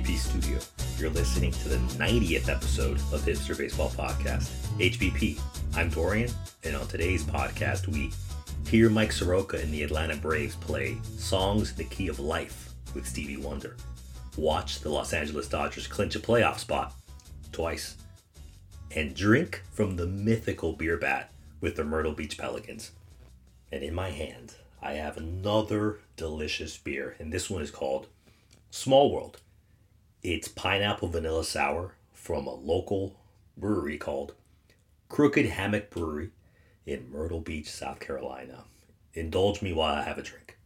HBP Studio. You're listening to the 90th episode of Hipster Baseball Podcast. HBP, I'm Dorian, and on today's podcast, we hear Mike Soroka and the Atlanta Braves play Songs in the Key of Life with Stevie Wonder. Watch the Los Angeles Dodgers clinch a playoff spot twice. And drink from the mythical beer bat with the Myrtle Beach Pelicans. And in my hand, I have another delicious beer, and this one is called Small World. It's pineapple vanilla sour from a local brewery called Crooked Hammock Brewery in Myrtle Beach, South Carolina. Indulge me while I have a drink.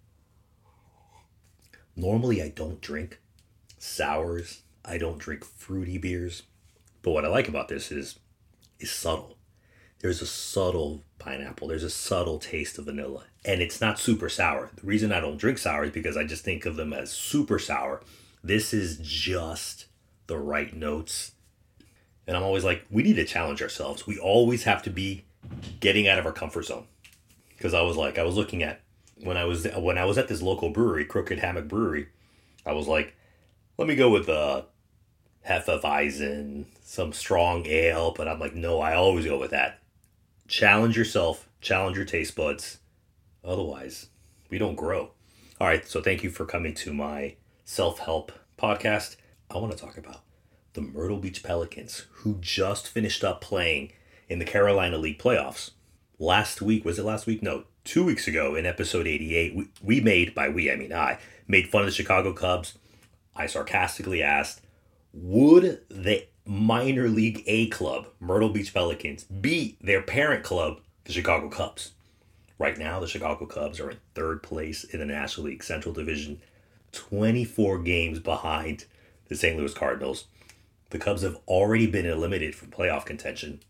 Normally, I don't drink sours, I don't drink fruity beers, but what I like about this is is subtle. There's a subtle pineapple. There's a subtle taste of vanilla. And it's not super sour. The reason I don't drink sour is because I just think of them as super sour. This is just the right notes. And I'm always like, we need to challenge ourselves. We always have to be getting out of our comfort zone. Because I was like, I was looking at when I was when I was at this local brewery, Crooked Hammock Brewery, I was like, let me go with the Hefeweizen, some strong ale, but I'm like, no, I always go with that challenge yourself, challenge your taste buds. Otherwise, we don't grow. All right, so thank you for coming to my self help podcast. I want to talk about the Myrtle Beach Pelicans, who just finished up playing in the Carolina League playoffs. Last week, was it last week? No, two weeks ago in episode 88, we, we made, by we, I mean I, made fun of the Chicago Cubs. I sarcastically asked, would the minor league A club, Myrtle Beach Pelicans, beat their parent club, the Chicago Cubs. Right now, the Chicago Cubs are in third place in the National League Central Division, 24 games behind the St. Louis Cardinals. The Cubs have already been eliminated from playoff contention,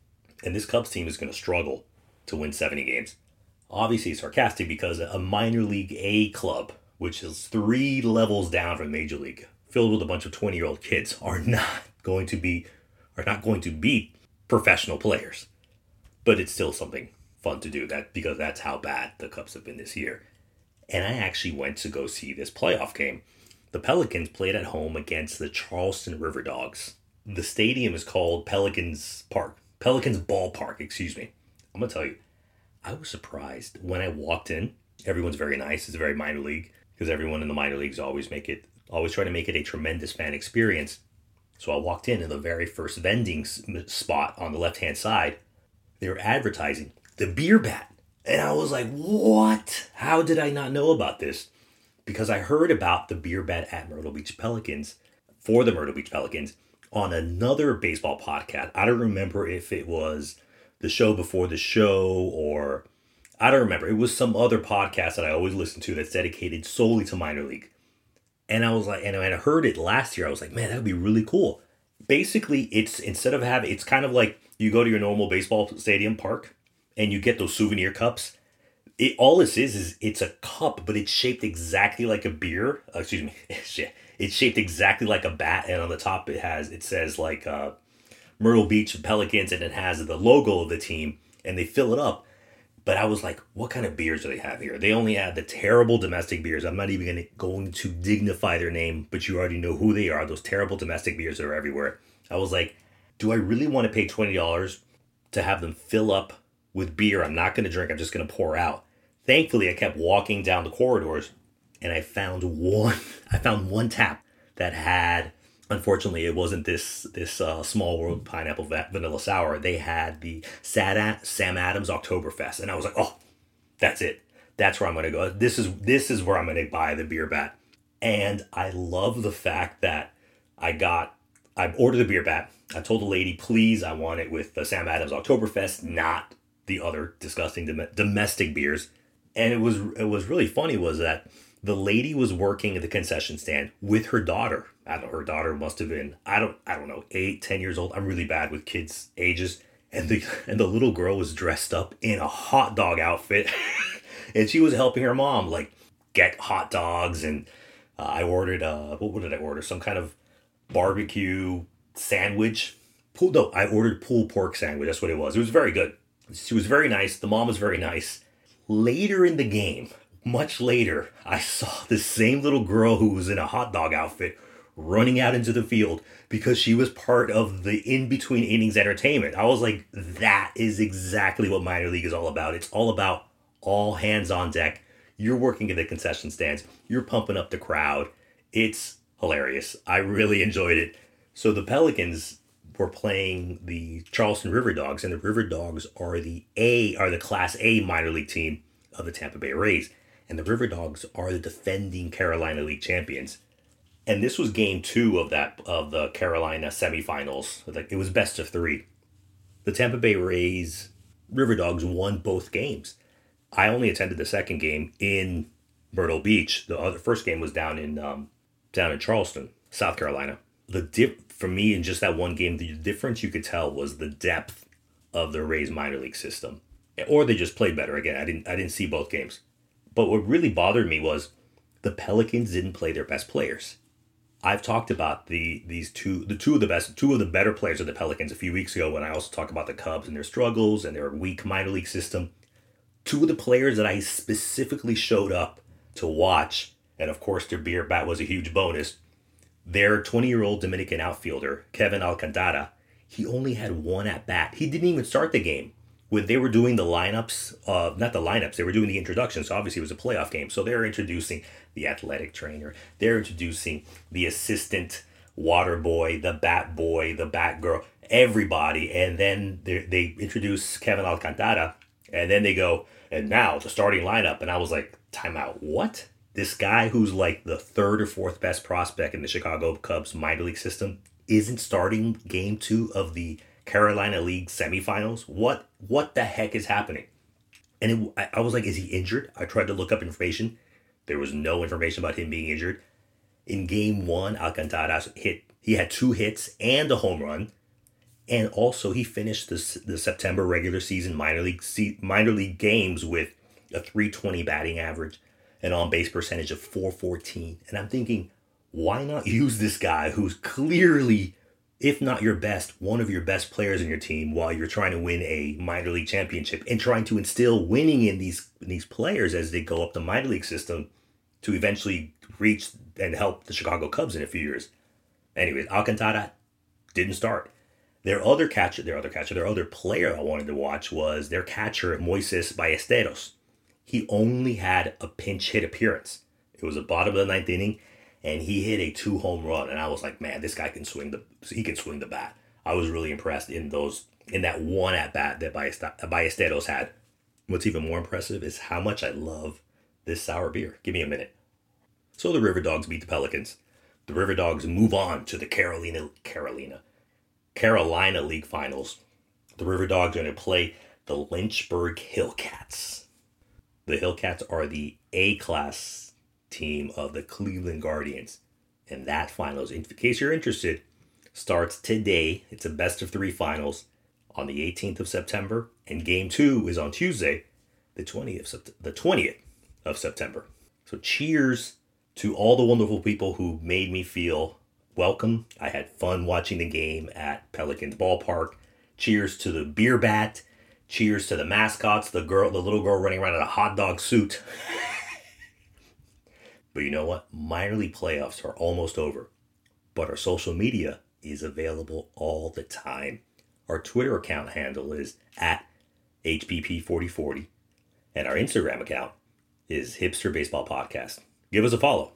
and this Cubs team is going to struggle to win 70 games. Obviously, sarcastic because a minor league A club, which is three levels down from Major League, filled with a bunch of 20 year old kids, are not going to be are not going to beat professional players. But it's still something fun to do that because that's how bad the Cubs have been this year. And I actually went to go see this playoff game. The Pelicans played at home against the Charleston River Dogs. The stadium is called Pelicans Park. Pelicans Ballpark, excuse me. I'm going to tell you, I was surprised when I walked in. Everyone's very nice. It's a very minor league because everyone in the minor leagues always make it always try to make it a tremendous fan experience. So I walked in, and the very first vending spot on the left hand side, they were advertising the beer bat. And I was like, what? How did I not know about this? Because I heard about the beer bat at Myrtle Beach Pelicans for the Myrtle Beach Pelicans on another baseball podcast. I don't remember if it was the show before the show or I don't remember. It was some other podcast that I always listen to that's dedicated solely to minor league. And I was like, and I heard it last year. I was like, man, that would be really cool. Basically, it's instead of having, it's kind of like you go to your normal baseball stadium park and you get those souvenir cups. It all this is is it's a cup, but it's shaped exactly like a beer. Uh, excuse me, it's shaped exactly like a bat, and on the top it has it says like uh, Myrtle Beach Pelicans, and it has the logo of the team, and they fill it up but I was like, what kind of beers do they have here? They only have the terrible domestic beers. I'm not even gonna, going to dignify their name, but you already know who they are. Those terrible domestic beers that are everywhere. I was like, do I really want to pay $20 to have them fill up with beer I'm not going to drink? I'm just going to pour out. Thankfully, I kept walking down the corridors and I found one. I found one tap that had unfortunately it wasn't this this uh, small world pineapple vanilla sour they had the Sad sam adams oktoberfest and i was like oh that's it that's where i'm going to go this is this is where i'm going to buy the beer bat and i love the fact that i got i ordered the beer bat i told the lady please i want it with the sam adams oktoberfest not the other disgusting dom- domestic beers and it was it was really funny was that the lady was working at the concession stand with her daughter. I don't her daughter must have been, I don't I don't know, eight, ten years old. I'm really bad with kids' ages. And the and the little girl was dressed up in a hot dog outfit. and she was helping her mom like get hot dogs and uh, I ordered uh what, what did I order? Some kind of barbecue sandwich. Pull no, I ordered pulled pork sandwich. That's what it was. It was very good. She was very nice. The mom was very nice. Later in the game, much later, I saw the same little girl who was in a hot dog outfit running out into the field because she was part of the in between innings entertainment. I was like, that is exactly what minor league is all about. It's all about all hands on deck. You're working in the concession stands, you're pumping up the crowd. It's hilarious. I really enjoyed it. So the Pelicans were playing the Charleston River Dogs, and the River Dogs are the A are the Class A minor league team of the Tampa Bay Rays, and the River Dogs are the defending Carolina League champions. And this was game two of that of the Carolina semifinals. Like it was best of three. The Tampa Bay Rays River Dogs won both games. I only attended the second game in Myrtle Beach. The other first game was down in um, down in Charleston, South Carolina. The dip for me in just that one game, the difference you could tell was the depth of the Rays minor league system, or they just played better. Again, I didn't I didn't see both games, but what really bothered me was the Pelicans didn't play their best players. I've talked about the these two the two of the best two of the better players of the Pelicans a few weeks ago when I also talked about the Cubs and their struggles and their weak minor league system. Two of the players that I specifically showed up to watch, and of course their beer bat was a huge bonus. Their 20 year old Dominican outfielder, Kevin Alcantara, he only had one at bat. He didn't even start the game. When they were doing the lineups, uh, not the lineups, they were doing the introductions. So obviously it was a playoff game. So they're introducing the athletic trainer. They're introducing the assistant water boy, the bat boy, the bat girl, everybody. And then they, they introduce Kevin Alcantara. And then they go, and now the starting lineup. And I was like, timeout. What? This guy who's like the third or fourth best prospect in the Chicago Cubs minor league system isn't starting game two of the Carolina League semifinals. What what the heck is happening? And it, I, was like, is he injured? I tried to look up information. There was no information about him being injured. In game one, Alcantara hit. He had two hits and a home run, and also he finished the, the September regular season minor league minor league games with a 320 batting average, an on base percentage of 414. And I'm thinking, why not use this guy who's clearly, if not your best, one of your best players in your team while you're trying to win a minor league championship and trying to instill winning in these in these players as they go up the minor league system to eventually reach and help the Chicago Cubs in a few years. Anyways, Alcantara didn't start. Their other catcher, their other catcher, their other player I wanted to watch was their catcher Moises Ballesteros he only had a pinch hit appearance. It was the bottom of the ninth inning, and he hit a two home run. And I was like, man, this guy can swing the he can swing the bat. I was really impressed in those in that one at bat that Ballesteros had. What's even more impressive is how much I love this sour beer. Give me a minute. So the River Dogs beat the Pelicans. The River Dogs move on to the Carolina Carolina Carolina League Finals. The River Dogs are going to play the Lynchburg Hillcats. The Hillcats are the A class team of the Cleveland Guardians. And that finals, in case you're interested, starts today. It's a best of three finals on the 18th of September, and game two is on Tuesday, the 20th, of, the 20th of September. So cheers to all the wonderful people who made me feel welcome. I had fun watching the game at Pelicans Ballpark. Cheers to the beer bat Cheers to the mascots, the girl, the little girl running around in a hot dog suit. but you know what? Minor league playoffs are almost over, but our social media is available all the time. Our Twitter account handle is at HBP4040, and our Instagram account is Hipster Baseball Podcast. Give us a follow.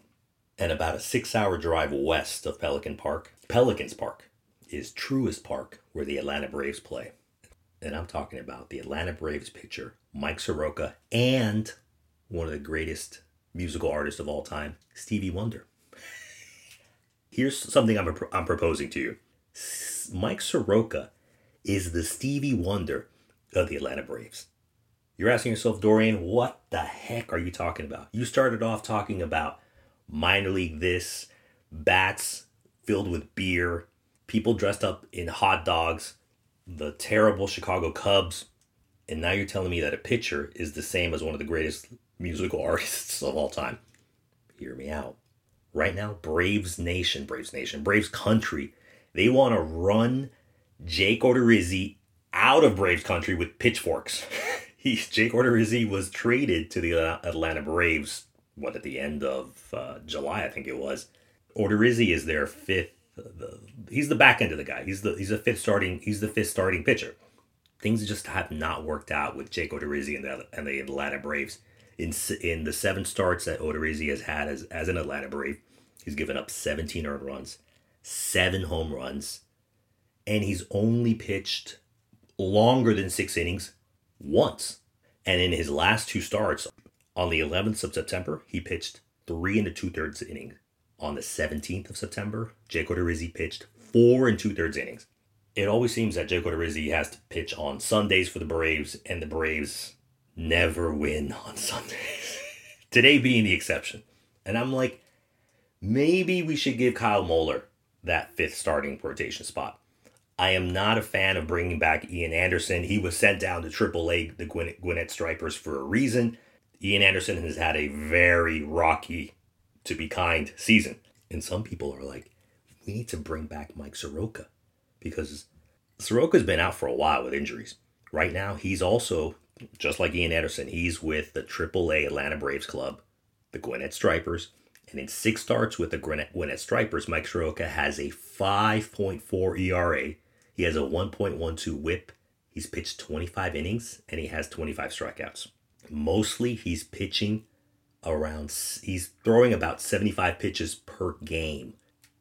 And about a six hour drive west of Pelican Park, Pelicans Park, is Truist Park, where the Atlanta Braves play and I'm talking about the Atlanta Braves pitcher, Mike Soroka, and one of the greatest musical artists of all time, Stevie Wonder. Here's something I'm, I'm proposing to you Mike Soroka is the Stevie Wonder of the Atlanta Braves. You're asking yourself, Dorian, what the heck are you talking about? You started off talking about minor league this, bats filled with beer, people dressed up in hot dogs, the terrible Chicago Cubs, and now you're telling me that a pitcher is the same as one of the greatest musical artists of all time. Hear me out. Right now, Braves Nation, Braves Nation, Braves Country, they want to run Jake Odorizzi out of Braves Country with pitchforks. He's Jake Odorizzi was traded to the Atlanta Braves, what, at the end of uh, July, I think it was. Odorizzi is their fifth. The, he's the back end of the guy. He's the he's a fifth starting. He's the fifth starting pitcher. Things just have not worked out with Jake Odorizzi and the and the Atlanta Braves. In in the seven starts that Odorizzi has had as as an Atlanta Brave, he's given up 17 earned runs, seven home runs, and he's only pitched longer than six innings once. And in his last two starts, on the 11th of September, he pitched three and a two thirds innings. On the 17th of September, Jake Odorizzi pitched four and two thirds innings. It always seems that Jake Odorizzi has to pitch on Sundays for the Braves, and the Braves never win on Sundays. Today being the exception. And I'm like, maybe we should give Kyle Muller that fifth starting rotation spot. I am not a fan of bringing back Ian Anderson. He was sent down to AAA, the Gwinnett Stripers, for a reason. Ian Anderson has had a very rocky, to be kind, season. And some people are like, we need to bring back Mike Soroka because Soroka's been out for a while with injuries. Right now, he's also, just like Ian Anderson, he's with the AAA Atlanta Braves club, the Gwinnett Stripers. And in six starts with the Gwinnett, Gwinnett Stripers, Mike Soroka has a 5.4 ERA. He has a 1.12 whip. He's pitched 25 innings and he has 25 strikeouts mostly he's pitching around he's throwing about 75 pitches per game.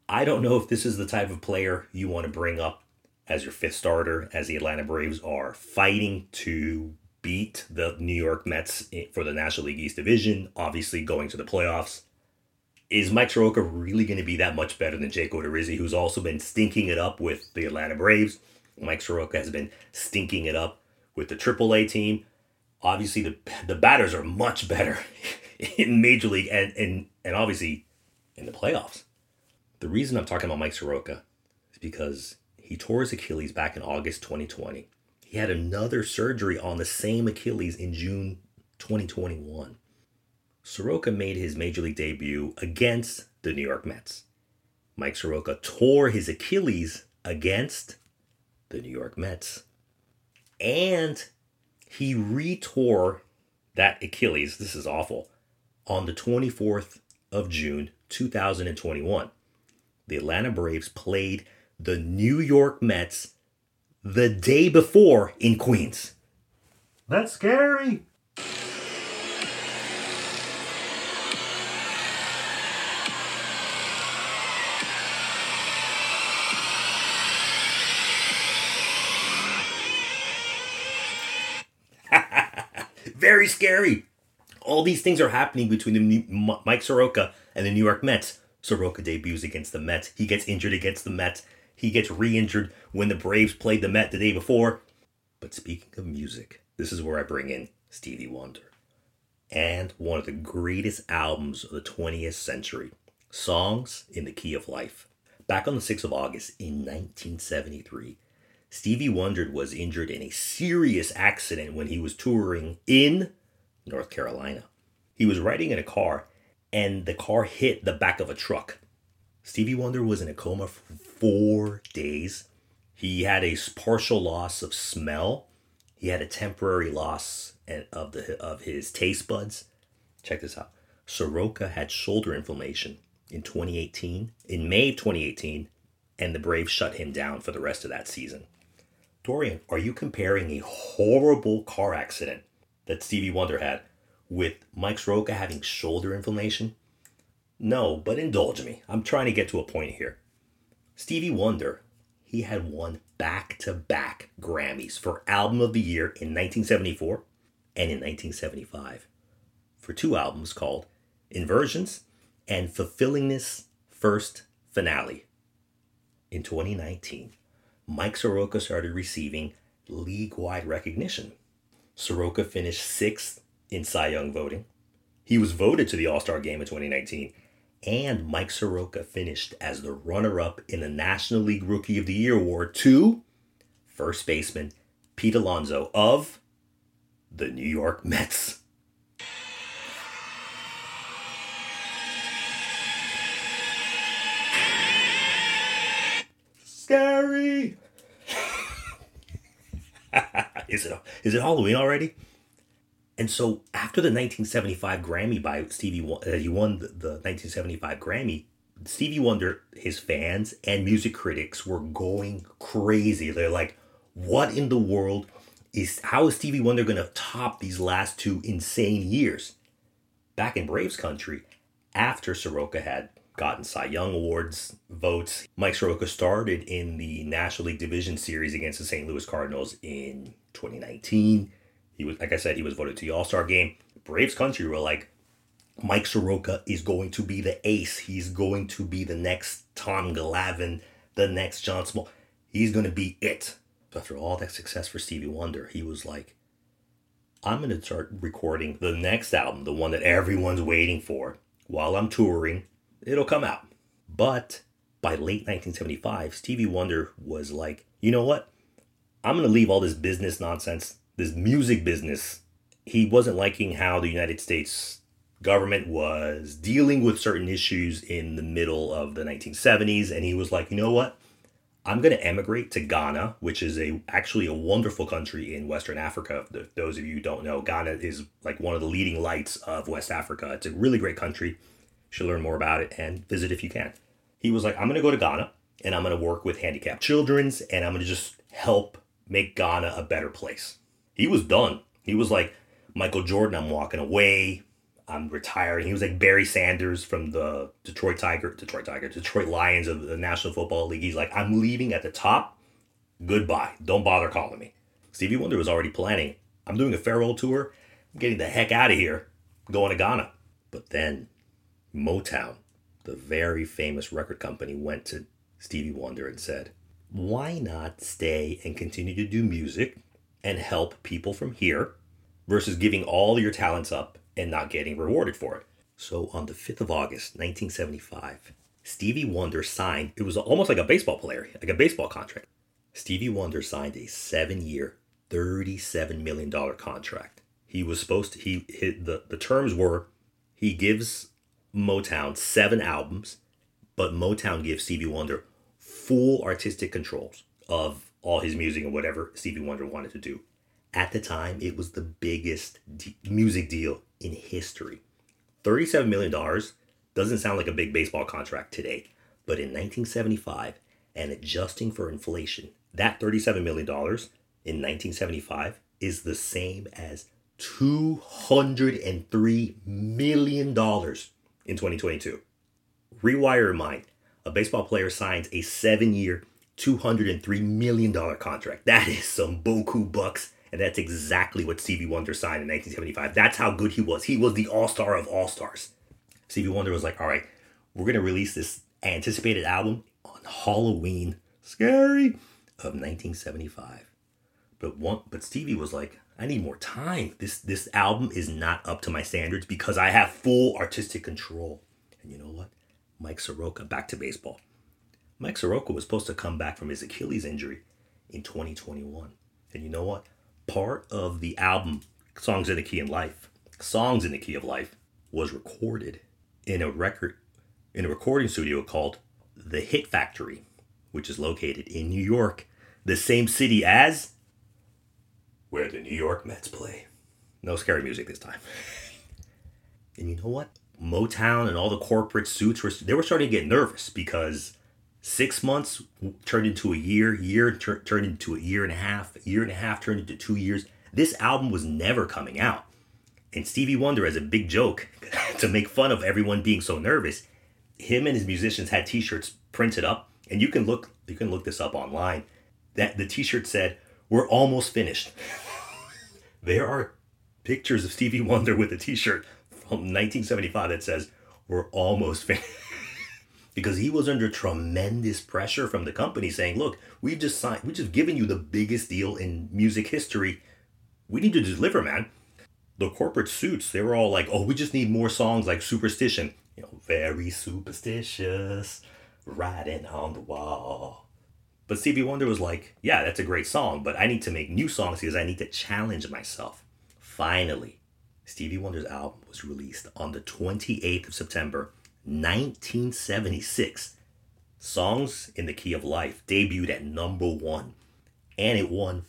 I don't know if this is the type of player you want to bring up as your fifth starter as the Atlanta Braves are fighting to beat the New York Mets for the National League East Division, obviously going to the playoffs. Is Mike Soroka really going to be that much better than Jake Odorizzi, who's also been stinking it up with the Atlanta Braves? Mike Soroka has been stinking it up with the AAA team obviously the the batters are much better in major league and and and obviously in the playoffs. The reason I'm talking about Mike Soroka is because he tore his Achilles back in August 2020. He had another surgery on the same Achilles in June 2021. Soroka made his major league debut against the New York Mets. Mike Soroka tore his Achilles against the New York Mets. And he retore that Achilles, this is awful, on the 24th of June 2021. The Atlanta Braves played the New York Mets the day before in Queens. That's scary. Very scary. All these things are happening between the New, Mike Soroka and the New York Mets. Soroka debuts against the Mets. He gets injured against the Mets. He gets re-injured when the Braves played the Met the day before. But speaking of music, this is where I bring in Stevie Wonder. And one of the greatest albums of the 20th century, Songs in the Key of Life. Back on the 6th of August in 1973, Stevie Wonder was injured in a serious accident when he was touring in North Carolina. He was riding in a car and the car hit the back of a truck. Stevie Wonder was in a coma for four days. He had a partial loss of smell. He had a temporary loss of the of his taste buds. Check this out. Soroka had shoulder inflammation in 2018, in May 2018, and the Braves shut him down for the rest of that season. Dorian, are you comparing a horrible car accident that Stevie Wonder had with Mike Soroka having shoulder inflammation? No, but indulge me. I'm trying to get to a point here. Stevie Wonder, he had won back to back Grammys for Album of the Year in 1974 and in 1975 for two albums called Innervisions and Fulfillingness First Finale. In 2019, Mike Soroka started receiving league wide recognition. Soroka finished sixth in Cy Young voting. He was voted to the All Star game in 2019. And Mike Soroka finished as the runner up in the National League Rookie of the Year award to first baseman Pete Alonso of the New York Mets. scary. Is it is it Halloween already? And so after the 1975 Grammy by Stevie, uh, he won the, the 1975 Grammy. Stevie Wonder, his fans and music critics were going crazy. They're like, what in the world is how is Stevie Wonder going to top these last two insane years? Back in Braves country, after Soroka had gotten Cy Young Awards votes, Mike Soroka started in the National League Division Series against the St. Louis Cardinals in 2019. He was, like I said, he was voted to the All Star game. Braves country were like, Mike Soroka is going to be the ace. He's going to be the next Tom Glavine, the next John Smoltz. He's going to be it. After all that success for Stevie Wonder, he was like, I'm going to start recording the next album, the one that everyone's waiting for. While I'm touring, it'll come out. But by late 1975, Stevie Wonder was like, you know what? I'm going to leave all this business nonsense, this music business. He wasn't liking how the United States government was dealing with certain issues in the middle of the 1970s and he was like you know what i'm going to emigrate to ghana which is a actually a wonderful country in western africa those of you don't know ghana is like one of the leading lights of west africa it's a really great country should learn more about it and visit if you can he was like i'm going to go to ghana and i'm going to work with handicapped children's and i'm going to just help make ghana a better place he was done he was like michael jordan i'm walking away I'm retiring. He was like Barry Sanders from the Detroit Tiger, Detroit Tiger, Detroit Lions of the National Football League. He's like, I'm leaving at the top. Goodbye. Don't bother calling me. Stevie Wonder was already planning. I'm doing a farewell tour. I'm getting the heck out of here. Going to Ghana. But then Motown, the very famous record company, went to Stevie Wonder and said, Why not stay and continue to do music and help people from here versus giving all your talents up and not getting rewarded for it. So on the 5th of August, 1975, Stevie Wonder signed, it was almost like a baseball player, like a baseball contract. Stevie Wonder signed a seven year, $37 million contract. He was supposed to, he, hit the, the terms were he gives Motown seven albums, but Motown gives Stevie Wonder full artistic controls of all his music and whatever Stevie Wonder wanted to do. At the time, it was the biggest music deal in history. $37 million doesn't sound like a big baseball contract today, but in 1975, and adjusting for inflation, that $37 million in 1975 is the same as $203 million in 2022. Rewire mind. A baseball player signs a seven year, $203 million contract. That is some boku bucks and that's exactly what Stevie Wonder signed in 1975. That's how good he was. He was the all star of all stars. Stevie Wonder was like, all right, we're going to release this anticipated album on Halloween, scary, of 1975. But one, but Stevie was like, I need more time. This this album is not up to my standards because I have full artistic control. And you know what? Mike Soroka back to baseball. Mike Soroka was supposed to come back from his Achilles injury in 2021. And you know what? part of the album Songs in the Key of Life, Songs in the Key of Life was recorded in a record in a recording studio called The Hit Factory, which is located in New York, the same city as where the New York Mets play. No scary music this time. and you know what? Motown and all the corporate suits were they were starting to get nervous because Six months turned into a year, year tur- turned into a year and a half, year and a half turned into two years. This album was never coming out. And Stevie Wonder, as a big joke to make fun of everyone being so nervous, him and his musicians had T-shirts printed up, and you can look you can look this up online. That the T-shirt said, "We're almost finished." there are pictures of Stevie Wonder with a T-shirt from 1975 that says, "We're almost finished." because he was under tremendous pressure from the company saying, look, we've just signed, we've just given you the biggest deal in music history. We need to deliver, man. The corporate suits, they were all like, oh, we just need more songs like Superstition. You know, very superstitious, writing on the wall. But Stevie Wonder was like, yeah, that's a great song, but I need to make new songs because I need to challenge myself. Finally, Stevie Wonder's album was released on the 28th of September 1976, Songs in the Key of Life debuted at number one, and it won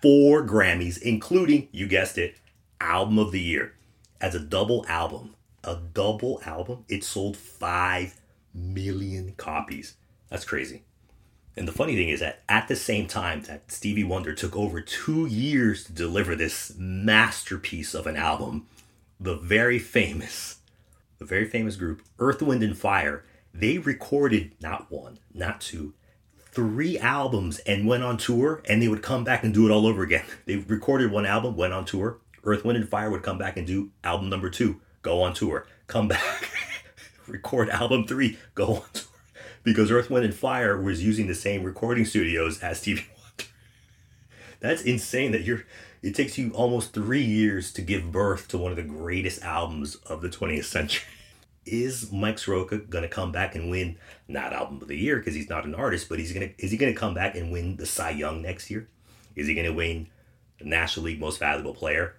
four Grammys, including, you guessed it, Album of the Year. As a double album, a double album, it sold 5 million copies. That's crazy. And the funny thing is that at the same time that Stevie Wonder took over two years to deliver this masterpiece of an album, the very famous, the very famous group Earth, Wind, and Fire, they recorded not one, not two, three albums and went on tour, and they would come back and do it all over again. They recorded one album, went on tour. Earth, Wind, and Fire would come back and do album number two, go on tour, come back, record album three, go on tour because Earth, Wind, and Fire was using the same recording studios as Stevie Wonder. That's insane that you're. It takes you almost three years to give birth to one of the greatest albums of the 20th century. Is Mike Soroka gonna come back and win not album of the year because he's not an artist, but he's gonna is he gonna come back and win the Cy Young next year? Is he gonna win the National League Most Valuable Player?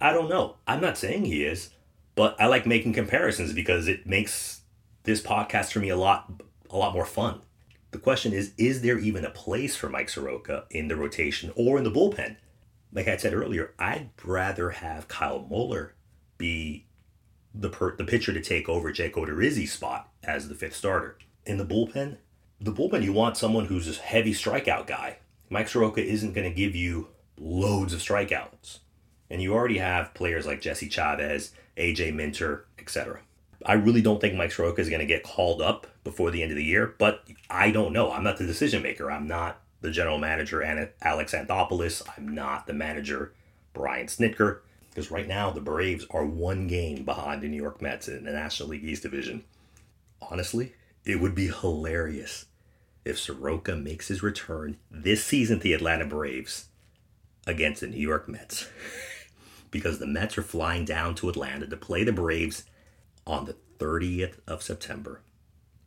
I don't know. I'm not saying he is, but I like making comparisons because it makes this podcast for me a lot a lot more fun. The question is is there even a place for Mike Soroka in the rotation or in the bullpen? Like I said earlier, I'd rather have Kyle Muller be the per- the pitcher to take over Jake Odorizzi's spot as the fifth starter. In the bullpen, the bullpen you want someone who's a heavy strikeout guy. Mike Soroka isn't going to give you loads of strikeouts. And you already have players like Jesse Chavez, AJ Minter, etc. I really don't think Mike Soroka is going to get called up before the end of the year, but I don't know. I'm not the decision maker. I'm not the general manager, Alex Anthopoulos. I'm not the manager, Brian Snitker. Because right now, the Braves are one game behind the New York Mets in the National League East Division. Honestly, it would be hilarious if Soroka makes his return this season to the Atlanta Braves against the New York Mets. because the Mets are flying down to Atlanta to play the Braves on the 30th of September.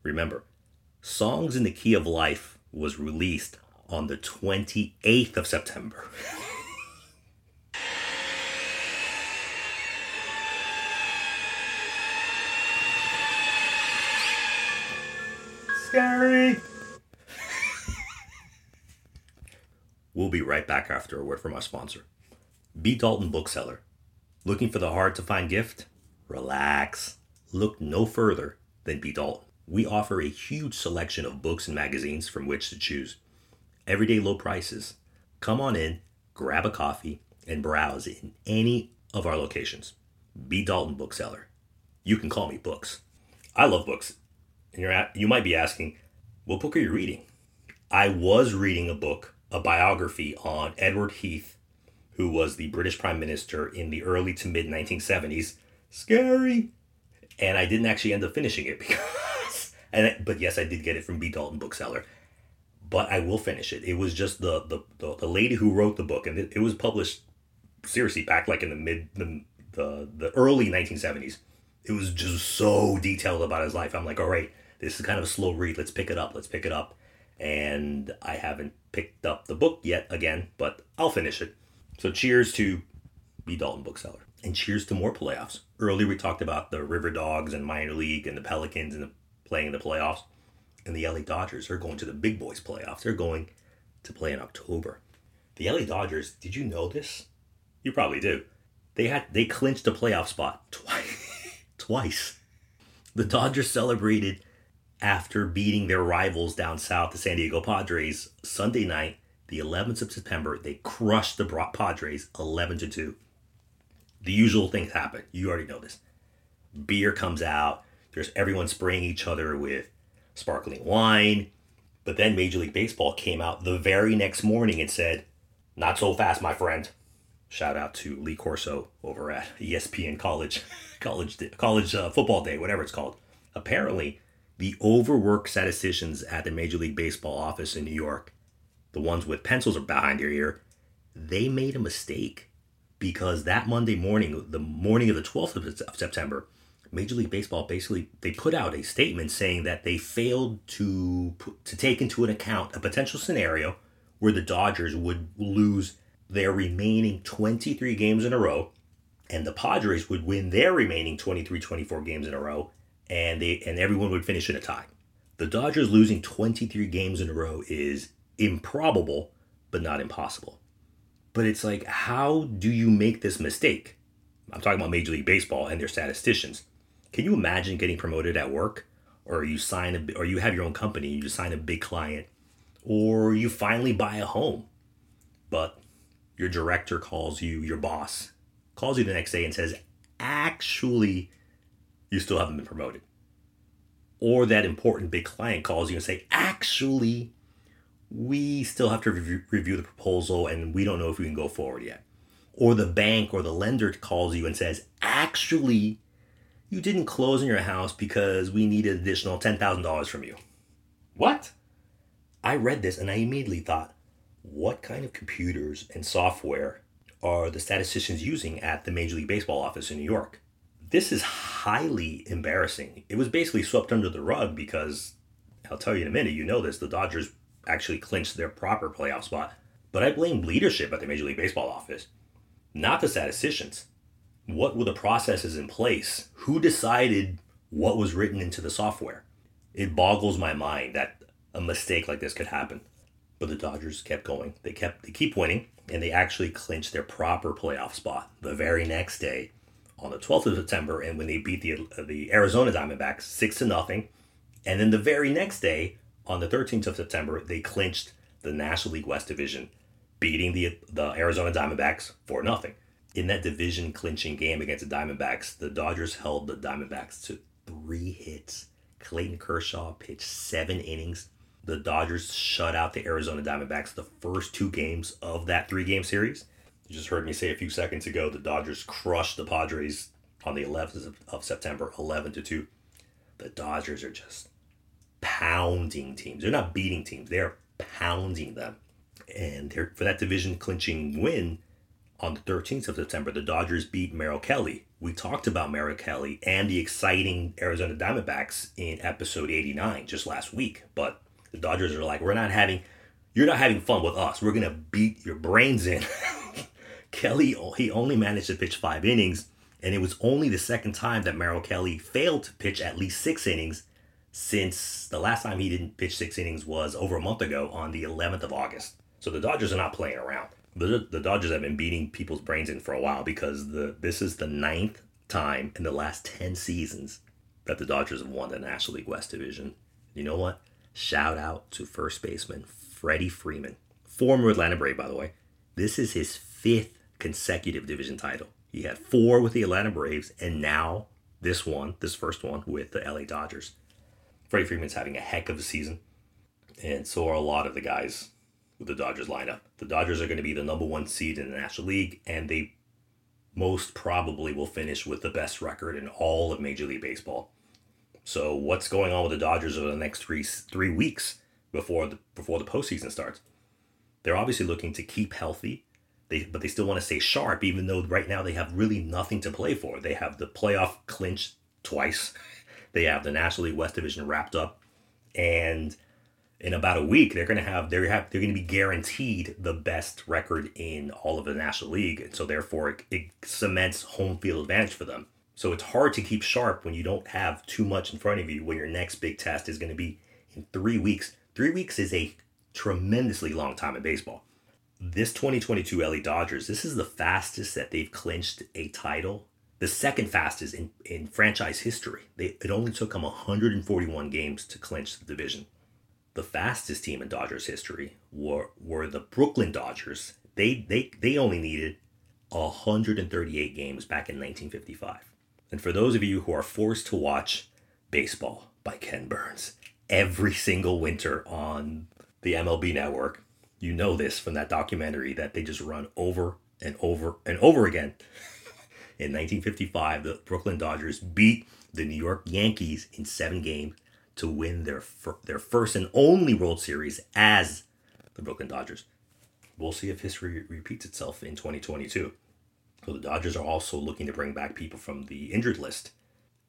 Remember, Songs in the Key of Life was released on the 28th of September. Scary! we'll be right back after a word from our sponsor. B. Dalton Bookseller. Looking for the hard to find gift? Relax. Look no further than B. Dalton. We offer a huge selection of books and magazines from which to choose. Everyday low prices. Come on in, grab a coffee, and browse in any of our locations. B. Dalton Bookseller. You can call me Books. I love books. And you're at, you might be asking, what book are you reading? I was reading a book, a biography on Edward Heath, who was the British Prime Minister in the early to mid 1970s. Scary! and I didn't actually end up finishing it because, and but yes, I did get it from B. Dalton Bookseller. But I will finish it. It was just the the, the, the lady who wrote the book, and it, it was published seriously back like in the mid the the, the early 1970s. It was just so detailed about his life. I'm like, all right, this is kind of a slow read. Let's pick it up. Let's pick it up. And I haven't picked up the book yet again, but I'll finish it. So cheers to B. Dalton Bookseller. And cheers to more playoffs. Earlier we talked about the River Dogs and minor league and the Pelicans and the, playing in the playoffs. And the LA Dodgers are going to the big boys playoffs. They're going to play in October. The LA Dodgers, did you know this? You probably do. They had they clinched a playoff spot twice. twice. The Dodgers celebrated after beating their rivals down south, the San Diego Padres, Sunday night, the 11th of September. They crushed the Padres 11 to 2 the usual things happen. You already know this. Beer comes out. There's everyone spraying each other with sparkling wine. But then Major League Baseball came out the very next morning and said, Not so fast, my friend. Shout out to Lee Corso over at ESPN College, College, College uh, Football Day, whatever it's called. Apparently, the overworked statisticians at the Major League Baseball office in New York, the ones with pencils behind their ear, they made a mistake because that Monday morning, the morning of the 12th of September, Major League Baseball basically they put out a statement saying that they failed to to take into an account a potential scenario where the Dodgers would lose their remaining 23 games in a row and the Padres would win their remaining 23-24 games in a row and they and everyone would finish in a tie. The Dodgers losing 23 games in a row is improbable but not impossible. But it's like, how do you make this mistake? I'm talking about Major League Baseball and their statisticians. Can you imagine getting promoted at work or you sign a, or you have your own company, you sign a big client, or you finally buy a home, but your director calls you, your boss calls you the next day and says, actually, you still haven't been promoted. Or that important big client calls you and say, actually, we still have to review, review the proposal and we don't know if we can go forward yet. Or the bank or the lender calls you and says, actually, you didn't close on your house because we needed additional $10,000 from you. What? I read this and I immediately thought, what kind of computers and software are the statisticians using at the Major League Baseball office in New York? This is highly embarrassing. It was basically swept under the rug because I'll tell you in a minute, you know this, the Dodgers actually clinched their proper playoff spot. But I blame leadership at the Major League Baseball office, not the statisticians. What were the processes in place? Who decided what was written into the software? It boggles my mind that a mistake like this could happen. But the Dodgers kept going. They kept they keep winning and they actually clinched their proper playoff spot the very next day on the 12th of September and when they beat the the Arizona Diamondbacks 6 to nothing. And then the very next day on the 13th of September, they clinched the National League West division, beating the the Arizona Diamondbacks for nothing. In that division clinching game against the Diamondbacks, the Dodgers held the Diamondbacks to three hits. Clayton Kershaw pitched seven innings. The Dodgers shut out the Arizona Diamondbacks the first two games of that three game series. You just heard me say a few seconds ago the Dodgers crushed the Padres on the 11th of September, 11 to 2. The Dodgers are just pounding teams. They're not beating teams, they're pounding them. And for that division clinching win on the 13th of September, the Dodgers beat Merrill Kelly. We talked about Merrill Kelly and the exciting Arizona Diamondbacks in episode 89 just last week. But the Dodgers are like, we're not having, you're not having fun with us. We're going to beat your brains in. Kelly, he only managed to pitch five innings, and it was only the second time that Merrill Kelly failed to pitch at least six innings since the last time he didn't pitch six innings was over a month ago on the 11th of August. So the Dodgers are not playing around. The, the Dodgers have been beating people's brains in for a while because the this is the ninth time in the last 10 seasons that the Dodgers have won the National League West Division. You know what? Shout out to first baseman Freddie Freeman, former Atlanta Brave, by the way. This is his fifth consecutive division title. He had four with the Atlanta Braves, and now this one, this first one with the LA Dodgers. Freddie Freeman's having a heck of a season, and so are a lot of the guys with the Dodgers lineup. The Dodgers are going to be the number one seed in the National League, and they most probably will finish with the best record in all of Major League Baseball. So, what's going on with the Dodgers over the next three three weeks before the before the postseason starts? They're obviously looking to keep healthy, they but they still want to stay sharp, even though right now they have really nothing to play for. They have the playoff clinch twice. They have the National League West Division wrapped up, and in about a week they're going to have they're have they're going to be guaranteed the best record in all of the National League, and so therefore it, it cements home field advantage for them. So it's hard to keep sharp when you don't have too much in front of you. When your next big test is going to be in three weeks. Three weeks is a tremendously long time in baseball. This 2022 LA Dodgers, this is the fastest that they've clinched a title the second fastest in, in franchise history. They, it only took them 141 games to clinch the division. The fastest team in Dodgers history were, were the Brooklyn Dodgers. They, they, they only needed 138 games back in 1955. And for those of you who are forced to watch Baseball by Ken Burns every single winter on the MLB network, you know this from that documentary that they just run over and over and over again. In 1955, the Brooklyn Dodgers beat the New York Yankees in seven games to win their fir- their first and only World Series as the Brooklyn Dodgers. We'll see if history repeats itself in 2022. So the Dodgers are also looking to bring back people from the injured list.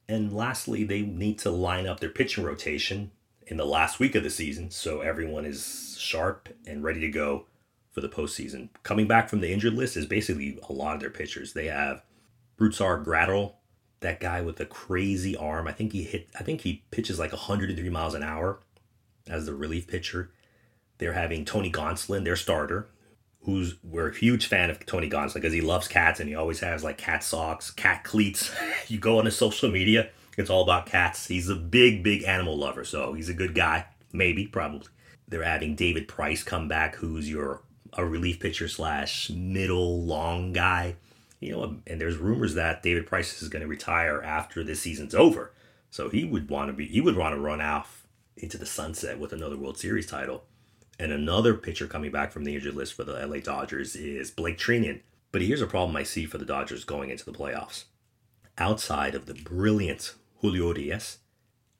And lastly, they need to line up their pitching rotation in the last week of the season so everyone is sharp and ready to go for the postseason. Coming back from the injured list is basically a lot of their pitchers. They have Brusdar Graterol, that guy with the crazy arm. I think he hit. I think he pitches like 103 miles an hour as the relief pitcher. They're having Tony Gonsolin, their starter, who's we're a huge fan of Tony Gonsolin because he loves cats and he always has like cat socks, cat cleats. you go on his social media, It's all about cats. He's a big, big animal lover, so he's a good guy. Maybe, probably. They're having David Price come back, who's your a relief pitcher slash middle long guy. You know, and there's rumors that David Price is going to retire after this season's over. So he would want to be he would want to run off into the sunset with another World Series title. And another pitcher coming back from the injured list for the LA Dodgers is Blake Treinen. But here's a problem I see for the Dodgers going into the playoffs. Outside of the brilliant Julio Urias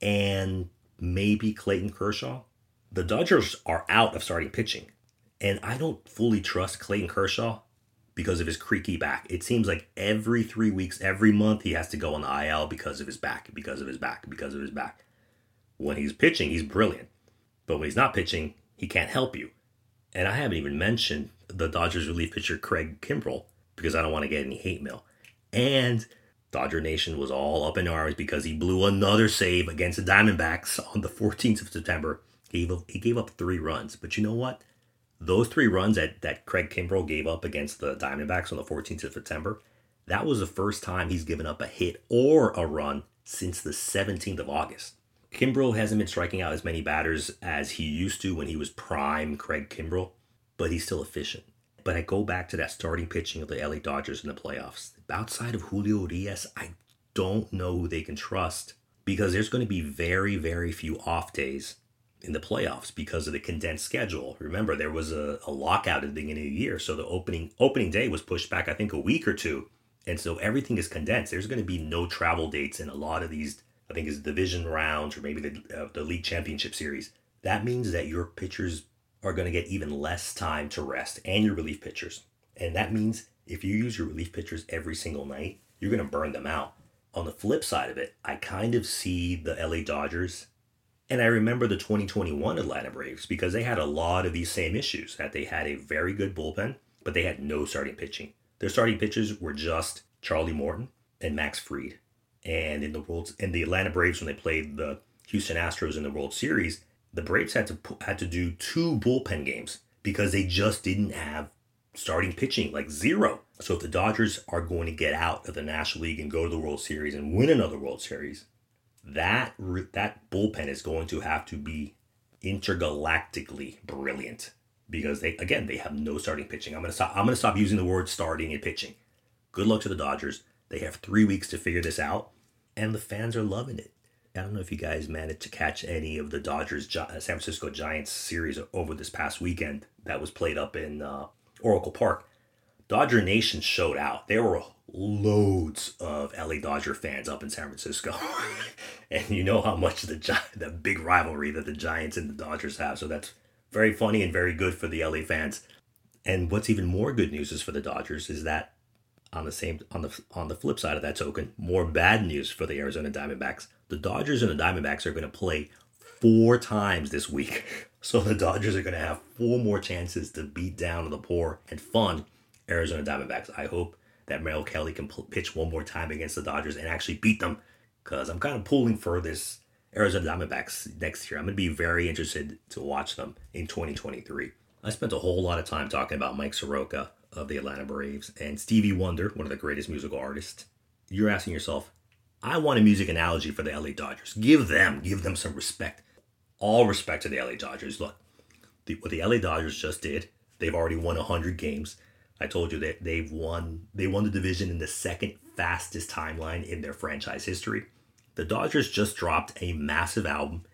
and maybe Clayton Kershaw, the Dodgers are out of starting pitching. And I don't fully trust Clayton Kershaw because of his creaky back. It seems like every three weeks, every month, he has to go on the IL because of his back, because of his back, because of his back. When he's pitching, he's brilliant. But when he's not pitching, he can't help you. And I haven't even mentioned the Dodgers relief pitcher Craig Kimbrel because I don't want to get any hate mail. And Dodger Nation was all up in arms because he blew another save against the Diamondbacks on the 14th of September. He gave up, he gave up three runs. But you know what? Those three runs that, that Craig Kimbrel gave up against the Diamondbacks on the 14th of September, that was the first time he's given up a hit or a run since the 17th of August. Kimbrel hasn't been striking out as many batters as he used to when he was prime Craig Kimbrel, but he's still efficient. But I go back to that starting pitching of the LA Dodgers in the playoffs. Outside of Julio Urias, I don't know who they can trust because there's going to be very, very few off days in the playoffs because of the condensed schedule. Remember, there was a, a lockout at the beginning of the year, so the opening opening day was pushed back, I think, a week or two, and so everything is condensed. There's going to be no travel dates in a lot of these I think is division rounds or maybe the, uh, the league championship series. That means that your pitchers are going to get even less time to rest and your relief pitchers. And that means if you use your relief pitchers every single night, you're going to burn them out. On the flip side of it, I kind of see the LA Dodgers and I remember the 2021 Atlanta Braves because they had a lot of these same issues that they had a very good bullpen, but they had no starting pitching. Their starting pitchers were just Charlie Morton and Max Fried. and in the world in the Atlanta Braves when they played the Houston Astros in the World Series, the Braves had to had to do two bullpen games because they just didn't have starting pitching like zero. So if the Dodgers are going to get out of the National League and go to the World Series and win another World Series, that that bullpen is going to have to be intergalactically brilliant because they again they have no starting pitching. I'm gonna stop. I'm gonna stop using the word starting and pitching. Good luck to the Dodgers. They have three weeks to figure this out, and the fans are loving it. I don't know if you guys managed to catch any of the Dodgers San Francisco Giants series over this past weekend that was played up in uh, Oracle Park. Dodger Nation showed out. There were loads of LA Dodger fans up in San Francisco, and you know how much the the big rivalry that the Giants and the Dodgers have. So that's very funny and very good for the LA fans. And what's even more good news is for the Dodgers is that on the same on the on the flip side of that token, more bad news for the Arizona Diamondbacks. The Dodgers and the Diamondbacks are going to play four times this week. So the Dodgers are going to have four more chances to beat down the poor and fun Arizona Diamondbacks. I hope that Merrill Kelly can pitch one more time against the Dodgers and actually beat them because I'm kind of pulling for this Arizona Diamondbacks next year. I'm going to be very interested to watch them in 2023. I spent a whole lot of time talking about Mike Soroka of the Atlanta Braves, and Stevie Wonder, one of the greatest musical artists, you're asking yourself, I want a music analogy for the LA Dodgers. Give them, give them some respect. All respect to the LA Dodgers. Look, the, what the LA Dodgers just did, they've already won 100 games. I told you that they've won they won the division in the second fastest timeline in their franchise history. The Dodgers just dropped a massive album.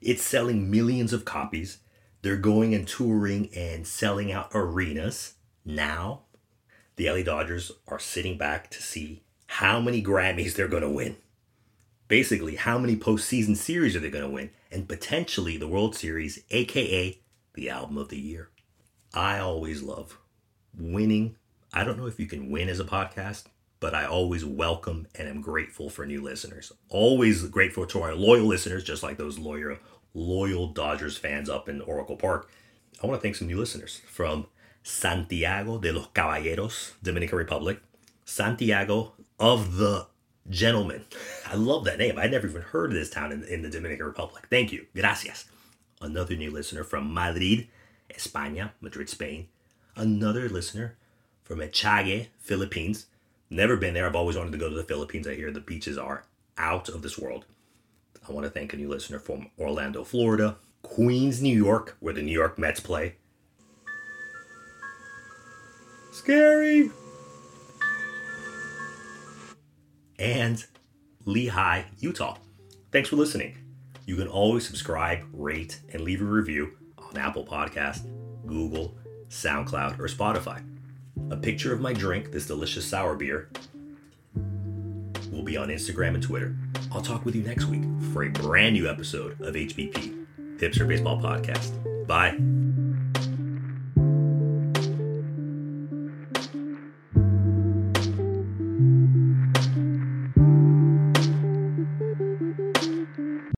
It's selling millions of copies. They're going and touring and selling out arenas. Now, the LA Dodgers are sitting back to see how many Grammys they're going to win. Basically, how many postseason series are they going to win? And potentially the World Series, aka the album of the year. I always love winning. I don't know if you can win as a podcast, but I always welcome and am grateful for new listeners. Always grateful to our loyal listeners, just like those loyal, loyal Dodgers fans up in Oracle Park. I want to thank some new listeners from Santiago de los Caballeros, Dominican Republic. Santiago of the Gentlemen. I love that name. I never even heard of this town in, in the Dominican Republic. Thank you. Gracias. Another new listener from Madrid, España, Madrid, Spain. Another listener from Echague, Philippines. Never been there. I've always wanted to go to the Philippines. I hear the beaches are out of this world. I want to thank a new listener from Orlando, Florida, Queens, New York, where the New York Mets play. Scary! And Lehi, Utah. Thanks for listening. You can always subscribe, rate, and leave a review on Apple Podcast, Google, SoundCloud, or Spotify. A picture of my drink, this delicious sour beer, will be on Instagram and Twitter. I'll talk with you next week for a brand new episode of HBP, Hipster Baseball Podcast. Bye.